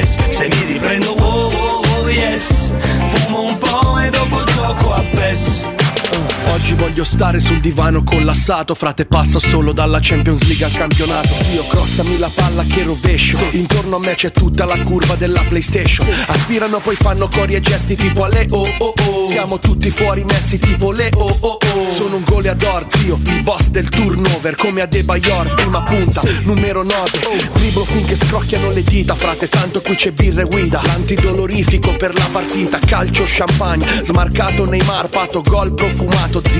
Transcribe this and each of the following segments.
gioco a PES Se mi riprendo wow Oggi voglio stare sul divano collassato Frate passo solo dalla Champions League al campionato. Io crossami la palla che rovescio. Intorno a me c'è tutta la curva della Playstation. Aspirano poi fanno cori e gesti tipo alle oh oh oh Siamo tutti fuori messi tipo le oh oh oh Sono un goleador zio, il boss del turnover Come a De Bayor, prima punta, numero 9 Driblo finché scrocchiano le dita Frate tanto qui c'è birra e guida. L'antidolorifico per la partita Calcio champagne, smarcato Neymar Pato gol profumato zio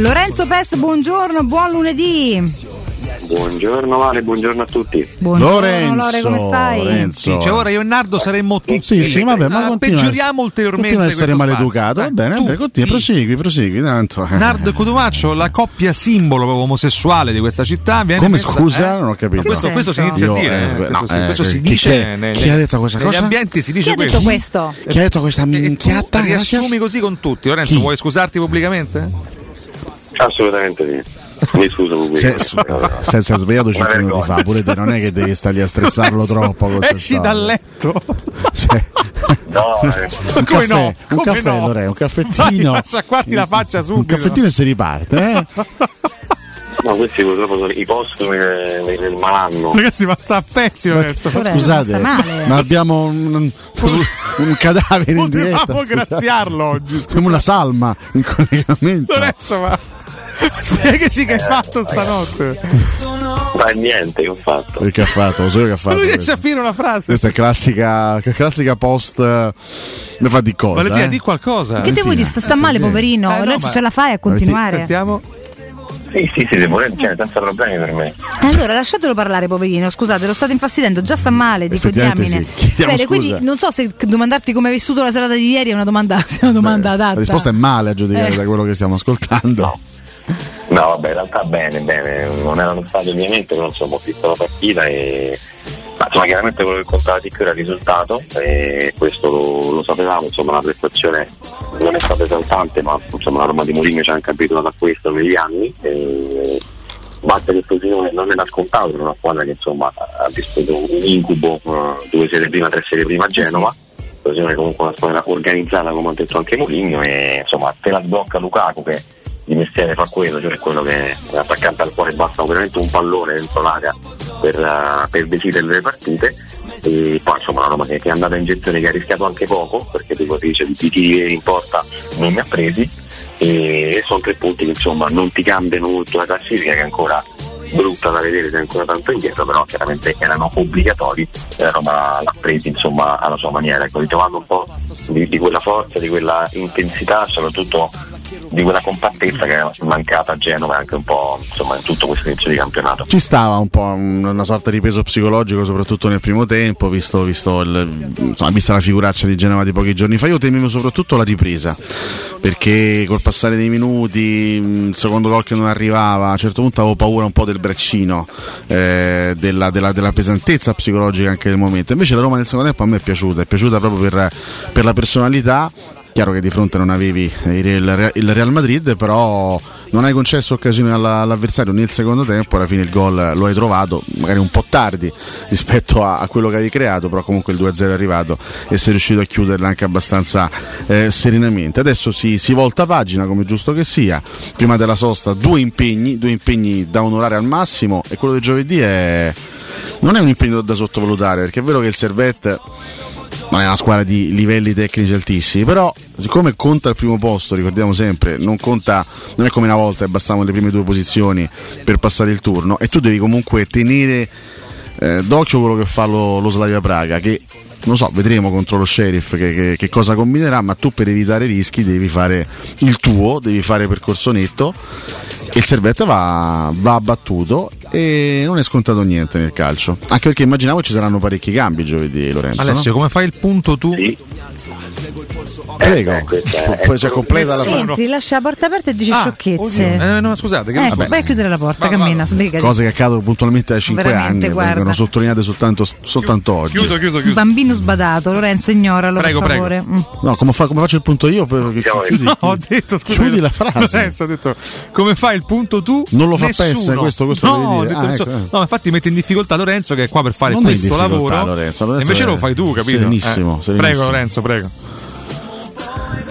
Lorenzo Pes, buongiorno, buon lunedì. Buongiorno Vale, buongiorno a tutti. Buongiorno Lorenzo, Lore, come stai? Lorenzo. Sì, cioè ora io e Nardo saremmo tutti. Sì, sì, vabbè, ma Ah, peggioriamo ulteriormente. continua a essere questo maleducato. Va spazio. bene, Eh, vabbè, continua, prosegui, prosegui. Tanto. eh. Nardo e Cotumaccio, la coppia simbolo omosessuale di questa città. Viene Come messa- scusa? eh? Non ho capito. Questo, questo si Io, inizia a eh, dire. scusa, questo, no, si, eh, questo si dice. chi- nei- chi ha detto questa negli cosa? ambienti si Chi dice ha detto questo? Chi ha detto questa E tu minchiata? riassumi così con tutti. Lorenzo, vuoi scusarti pubblicamente? Assolutamente sì. Mi scuso con Se, questo. se si è svegliato 5 Una minuti fa, pure te non è che devi stare lì a stressarlo troppo. con Esci dal letto. Cioè, No, eh, un Come caffè, no? un Come caffè, no? Lore, un Vai, caffettino. sciacquarti la faccia Un subito. caffettino e si riparte, eh? no, questi purtroppo sono i postumi del, del malanno. Ragazzi, ma sta a pezzi, Lorenzo. Lorenzo, Scusate, ma abbiamo un, un- un cadavere in diretta. Potevamo scusate. graziarlo oggi. Come una salma in collegamento. Lorenzo, ma. Spiegaci che hai fatto stanotte. Ma niente che ho fatto. Il che ha fatto, lo so io che ha fatto. Non riesci questo. a finire una frase. Questa è classica, classica post. eh, Ne fa di cosa? Valentina, eh? di qualcosa. Che te vuoi dire? Sta, sta male, poverino. Eh, no, Lorenzo ma- ce la fai a continuare. Sentiamo. Sì, sì, sì, devo cioè, senza problemi per me. Allora, lasciatelo parlare, poverino. Scusate, lo state infastidendo. Già sta male di quei Effettivamente diamine. sì. Bene, scusa. quindi non so se domandarti come hai vissuto la serata di ieri è una domanda, sia una domanda adatta. La risposta è male a giudicare Eh. da quello che stiamo ascoltando. No, vabbè, in realtà bene, bene. Non erano stati ovviamente, però insomma ho visto la partita e. Ma insomma, chiaramente quello che contava di più era il risultato e questo lo, lo sapevamo, insomma la prestazione non è stata esaltante, ma insomma la Roma di Mourinho ci ha anche abituato a questo negli anni. E batte che Frosinone non era scontato per una squadra che insomma ha vissuto un incubo eh, due serie prima, tre serie prima a Genova. Frosinone è comunque una squadra organizzata come ha detto anche Mourinho e insomma te la sblocca Lukaku che di mestiere fa quello, cioè quello che è attaccante al cuore basta. Veramente un pallone dentro l'area per, eh, per decidere le partite. E poi insomma la Roma che, che è andata in gestione che ha rischiato anche poco perché tipo si dice di tiri in porta non ne ha presi. E sono tre punti che insomma non ti cambiano molto la classifica che è ancora brutta da vedere, sei ancora tanto indietro, però chiaramente erano obbligatori. E la Roma l'ha presi insomma alla sua maniera, ecco, ritrovando un po' di, di quella forza, di quella intensità, soprattutto di quella compattezza che è mancata a Genova anche un po' insomma in tutto questo inizio di campionato. Ci stava un po' un- una sorta di peso psicologico, soprattutto nel primo tempo, visto, visto il- insomma, vista la figuraccia di Genova di pochi giorni fa. Io temevo soprattutto la ripresa, perché col passare dei minuti, il secondo gol che non arrivava, a un certo punto avevo paura un po' del braccino, eh, della, della- della pesantezza psicologica anche del momento. Invece la Roma nel secondo tempo a me è piaciuta, è piaciuta proprio per, per la personalità. Chiaro che di fronte non avevi il Real- Madrid, però non hai concesso occasioni alla- all'avversario nel secondo tempo, alla fine il gol lo hai trovato, magari un po' tardi rispetto a, quello che avevi creato, però comunque il 2-0 è arrivato e sei riuscito a chiuderla anche abbastanza eh, serenamente. Adesso si, si volta pagina come giusto che sia, prima della sosta due impegni, due impegni da onorare al massimo e quello di giovedì è, non è un impegno da sottovalutare, perché è vero che il Servette non è una squadra di livelli tecnici altissimi, però siccome conta il primo posto, ricordiamo sempre, non conta, non è come una volta che bastavano le prime due posizioni per passare il turno e tu devi comunque tenere eh, d'occhio quello che fa lo, lo Slavia Praga, che non so, vedremo contro lo sheriff che, che- che cosa combinerà, ma tu per evitare rischi devi fare il tuo, devi fare percorso netto e il servetto va, va abbattuto e non è scontato niente nel calcio. Anche perché immaginavo ci saranno parecchi cambi giovedì, Lorenzo. Alessio, no? come fai il punto tu? Sì. Prego, Eh, poi c'è completa la frase. Entri, lascia la porta aperta e dici Ah, sciocchezze. Eh, no, scusate, che Ecco, vabbè. vai a chiudere la porta, Vado, cammina, sbrigati. Cose che accadono puntualmente da 5 Veramente, anni, guarda. vengono sottolineate soltanto, soltanto oggi. Chiuso, chiuso, chiuso. Bambino sbadato, Lorenzo, ignoralo Prego, per prego. favore. Mm. No, come, fa- come faccio il punto io? Per, chiudi, No, ho detto scusa. Chiudi la frase. Lorenzo, ho detto come fai il punto tu? Non lo fa Nessuno. PES, questo- questo no, ho dire. detto Ah, ecco, no, infatti mette in difficoltà Lorenzo che è qua per fare Non in questo lavoro. Lorenzo, Lorenzo invece è lo fai tu, capito? serenissimo, Eh. serenissimo. Prego Lorenzo, prego.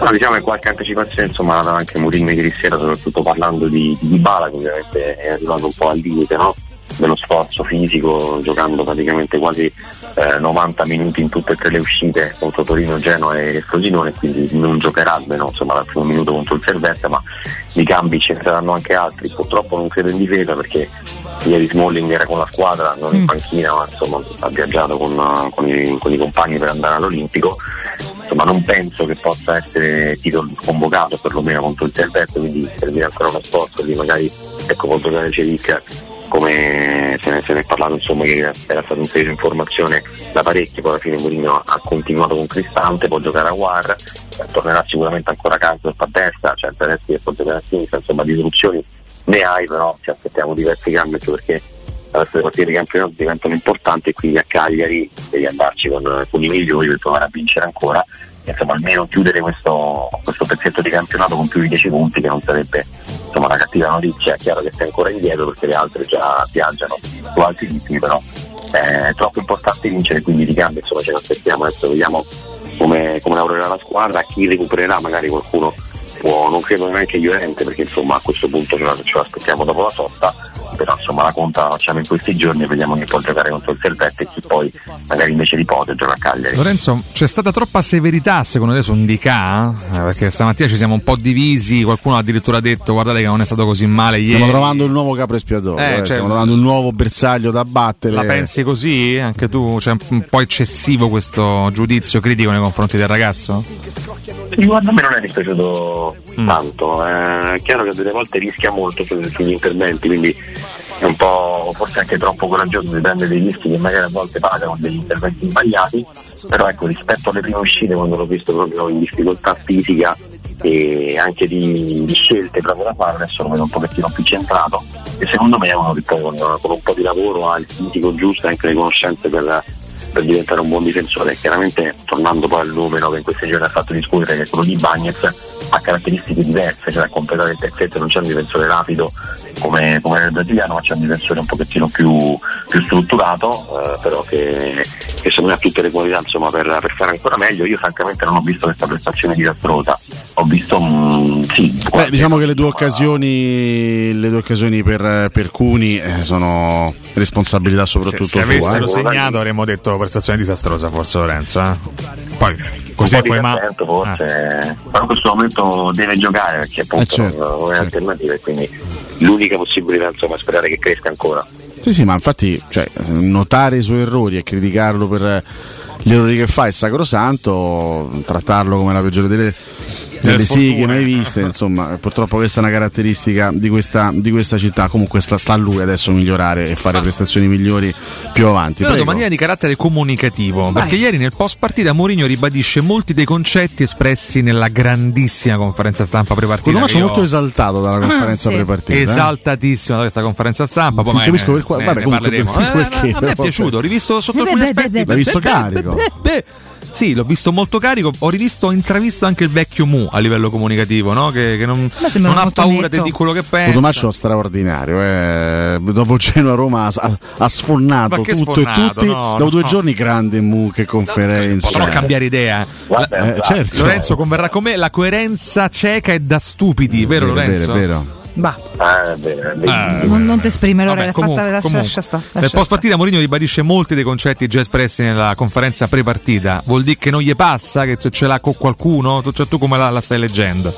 No, diciamo che qualche anticipazione insomma anche Mourinho ieri sera, soprattutto parlando di, di Dybala che ovviamente è arrivato un po' al limite no? Dello sforzo fisico, giocando praticamente quasi eh, 90 minuti in tutte e tre le uscite contro Torino, Genoa e Frosinone, quindi non giocherà almeno insomma, dal primo minuto contro il Servetta, ma di cambi ne saranno anche altri, purtroppo non credo in difesa perché ieri Smalling era con la squadra, non in panchina, ma insomma ha viaggiato con, con i, con i compagni per andare all'Olimpico. Insomma non penso che possa essere titolo convocato perlomeno contro il Servette quindi servirà ancora uno sforzo di magari ecco può giocare Celic come se ne, se ne è parlato insomma che era stata un'inteesa informazione da parecchi poi alla fine Mourinho ha, continuato con Cristante può giocare a War eh, tornerà sicuramente ancora Canto a destra cioè Tedeschi che può giocare a sinistra insomma di soluzioni ne hai però ci aspettiamo diversi cambi anche perché adesso le partite di campionato diventano importanti e quindi a Cagliari devi andarci con, con i migliori per provare a vincere ancora insomma almeno chiudere questo, questo pezzetto di campionato con più di 10 punti che non sarebbe insomma una cattiva notizia, è chiaro che sei ancora indietro perché le altre già viaggiano su altri ritmi però è troppo importante vincere quindi di cambio insomma ce ne aspettiamo adesso vediamo come, come lavorerà la squadra, chi recupererà magari qualcuno può, non credo neanche Llorente perché insomma a questo punto ce lo, ce lo aspettiamo dopo la sosta però insomma la conta la facciamo in questi giorni e vediamo chi può giocare contro il Servette e chi poi magari invece di Pote gioca a Cagliari Lorenzo, c'è stata troppa severità secondo te su Ndika? Eh, perché stamattina ci siamo un po' divisi, qualcuno ha addirittura detto guardate che non è stato così male ieri. Stiamo trovando il nuovo capo espiatorio, Eh, eh, cioè- stiamo trovando un nuovo bersaglio da battere. La pensi così? Anche tu? C'è un po' eccessivo questo giudizio critico nei confronti del ragazzo? A me non è dispiaciuto Mm. tanto, eh, è chiaro che delle volte rischia molto su- sugli interventi, quindi è un po' forse anche troppo coraggioso di prendere dei rischi che magari a volte pagano degli interventi sbagliati, però ecco rispetto alle prime uscite quando l'ho visto proprio in difficoltà fisica e anche di, di scelte proprio da fare, adesso lo vedo un pochettino più centrato e secondo me è uno che poi con, con un po' di lavoro ha il fisico giusto e anche le conoscenze per, per diventare un buon difensore. Chiaramente tornando poi al numero che in questi giorni ha fatto discutere, che è quello di Bagnets, ha caratteristiche diverse, cioè completare il terzetto non c'è un difensore rapido come, come nel brasiliano, ma c'è un difensore un pochettino più, più strutturato, eh, però che, che, secondo me ha tutte le qualità insomma, per, per, fare ancora meglio. Io francamente non ho visto questa prestazione disastrosa, ho visto un 5. Beh, diciamo che le due occasioni, le due occasioni per, per Cuni eh, sono responsabilità soprattutto se, se sua. Se avessero eh. segnato avremmo detto prestazione disastrosa forse Lorenzo. Eh? Poi così un po' poi, ma... forse, eh. però in questo momento deve giocare perché appunto eh, certo, non ha certo. alternative quindi l'unica possibilità insomma è sperare che cresca ancora. Sì, sì, ma infatti cioè, notare i suoi errori e criticarlo per gli errori che fa è sacrosanto, trattarlo come la peggiore delle, delle sighe mai viste, insomma, purtroppo questa è una caratteristica di questa, di questa città. Comunque sta, sta a lui adesso migliorare e fare prestazioni migliori più avanti. Una Prego. domandina di carattere comunicativo, perché ieri nel post partita Mourinho ribadisce molti dei concetti espressi nella grandissima conferenza stampa prepartita. Che sono io- molto esaltato dalla conferenza sì. prepartita. eh. Esaltatissima da questa conferenza stampa, poi Non capisco per quale- vabbè, comunque, Eh, perché, a me è piaciuto, ho rivisto sotto Eh, alcuni beh, beh, aspetti. beh, L'hai visto beh, carico? beh, beh, Sì, l'ho visto molto carico, ho rivisto, ho intravisto anche il vecchio Mu a livello comunicativo, no? che, che non, non ha paura netto. di quello che pensa. Cotomaccio straordinario, eh. dopo Genoa-Roma ha, ha sfornato tutto sfornato? e tutti. No, dopo due no. giorni, grande Mu, che conferenza. Potrò cambiare idea. Guarda, Eh, esatto. certo. Lorenzo converrà con me, la coerenza cieca è da stupidi, vero, Vero, Lorenzo? Vero, vero. Bah, Ah, bene, bene. Eh, non, non ti esprimere ora, Vabbè, l'hai fatta, comunque, lascia, comunque. lascia. Nel post partita Mourinho ribadisce molti dei concetti già espressi nella conferenza pre-partita. Vuol dire che non gli passa, che ce l'ha con qualcuno? Cioè, tu come la, la stai leggendo?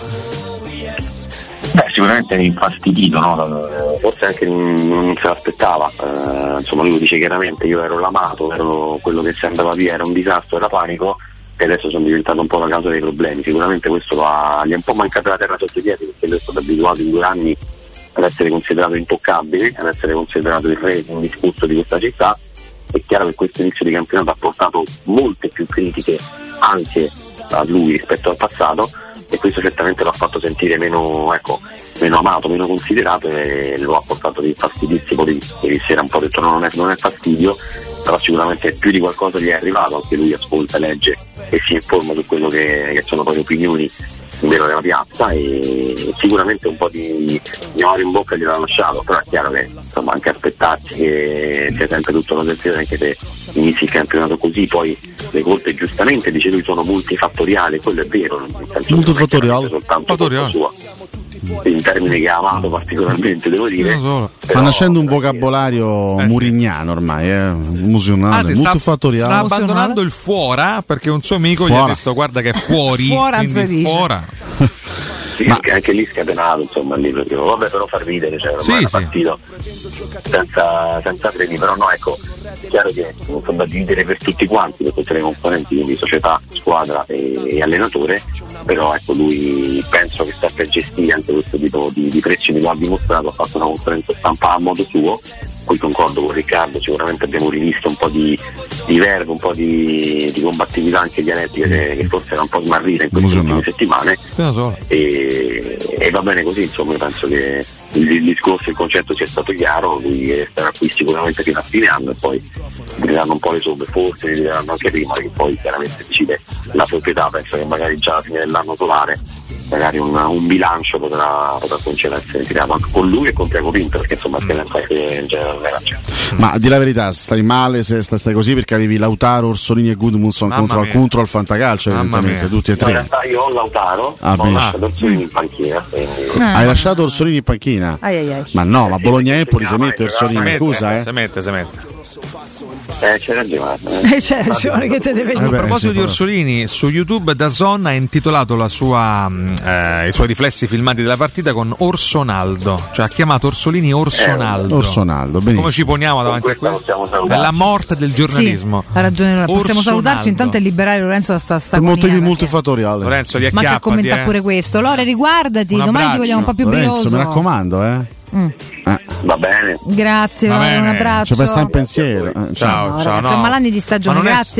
Beh, sicuramente è infastidito, no? forse anche non se l'aspettava. Eh, insomma, lui lo dice chiaramente: io ero l'amato, ero quello che si andava via, era un disastro, era panico. E adesso sono diventato un po' la causa dei problemi. Sicuramente questo ha- gli è un po' mancata la terra sotto i piedi perché lui è stato abituato in due anni ad essere considerato intoccabile, ad essere considerato il re indiscusso di questa città. È chiaro che questo inizio di campionato ha portato molte più critiche anche a lui rispetto al passato e questo certamente lo ha fatto sentire meno, ecco, meno amato, meno considerato e lo ha portato di fastidissimo ieri ieri sera un po' detto no, non è, non è fastidio, però sicuramente più di qualcosa gli è arrivato, anche lui ascolta, legge e si informa su quello che, che sono poi le opinioni in vero della piazza e sicuramente un po' di, di in bocca gliel'ha lasciato, però è chiaro che insomma anche aspettarsi che sia sempre tutto una tensione anche se inizi il campionato così, poi le colpe giustamente dice lui sono multifattoriali, quello è vero, non è soltanto colpa sua. In termini che ha amato particolarmente, devo dire. Solo. Sta Però, nascendo un eh, vocabolario Eh, sì. murignano ormai, eh, musulmano, Anzi, sta, multifattoriale. sta abbandonando il fuora perché un suo amico gli Fuora. ha detto guarda che è fuori. Fuora fuora. Sì, anche, anche lì scatenato, insomma, lì proprio, vabbè però far ridere, cioè ormai Sì, sì. partita senza, senza freni, però no, ecco, è chiaro che insomma, da dividere per tutti quanti, per tutte le componenti, quindi società, squadra e, e allenatore, però ecco lui penso che sappia gestire anche questo tipo di, di pressioni, lo ha dimostrato, ha fatto una conferenza stampa a modo suo, poi concordo con Riccardo, sicuramente abbiamo rivisto un po' di, di verbo, un po' di, di combattività anche dialettica che, che forse era un po' smarrita in queste ultime settimane. E, e va bene così, insomma, penso che il, discorso, il concetto sia stato chiaro, lui resterà qui sicuramente fino a fine anno e poi gli daranno un po' le somme, forse gli daranno anche prima, che poi chiaramente decide la proprietà, penso che magari già alla fine dell'anno solare magari un, un bilancio potrà, potrà cominciare a essere tirato anche con lui e con Tiago Pinto perché insomma Mm. il che in generale. Ma di la verità, stai male se sta- stai così perché avevi Lautaro, Orsolini e Gudmundsson contro, contro al Fantacalcio, evidentemente, tutti e No, in tre. realtà io ho Lautaro, Ah, ho lasciato Orsolini in panchina quindi Hai lasciato Orsolini in panchina? Ai ai ai. Ma no, ma Bologna Empoli si mette Orsolini, scusa, eh. Si mette, si mette. Eh, c'è ragione Eh, c'è ragione che te deve A dire. beh, proposito sì, di Orsolini, su YouTube Dazon ha intitolato la sua, eh, i suoi riflessi filmati della partita con Orsonaldo, cioè ha chiamato Orsolini Orsonaldo. Orsolnaldo, benissimo. Come ci poniamo davanti a questo? possiamo la morte del Sì, giornalismo. ha ragione. Possiamo Orsonaldo. salutarci intanto e liberare Lorenzo da sta sta Per motivi perché- multifattoriali. Lorenzo, li Ma anche a acchiappati, commentare eh. pure questo. Lore, riguardati, domani ti vogliamo un po' più Lorenzo, brioso. mi raccomando, eh. Eh, va bene Grazie, Va Lore, un bene. abbraccio. ci stare in pensiero. Ciao, ciao. ragazzi, no. siamo all'anni di stagione, Ma non è- grazie.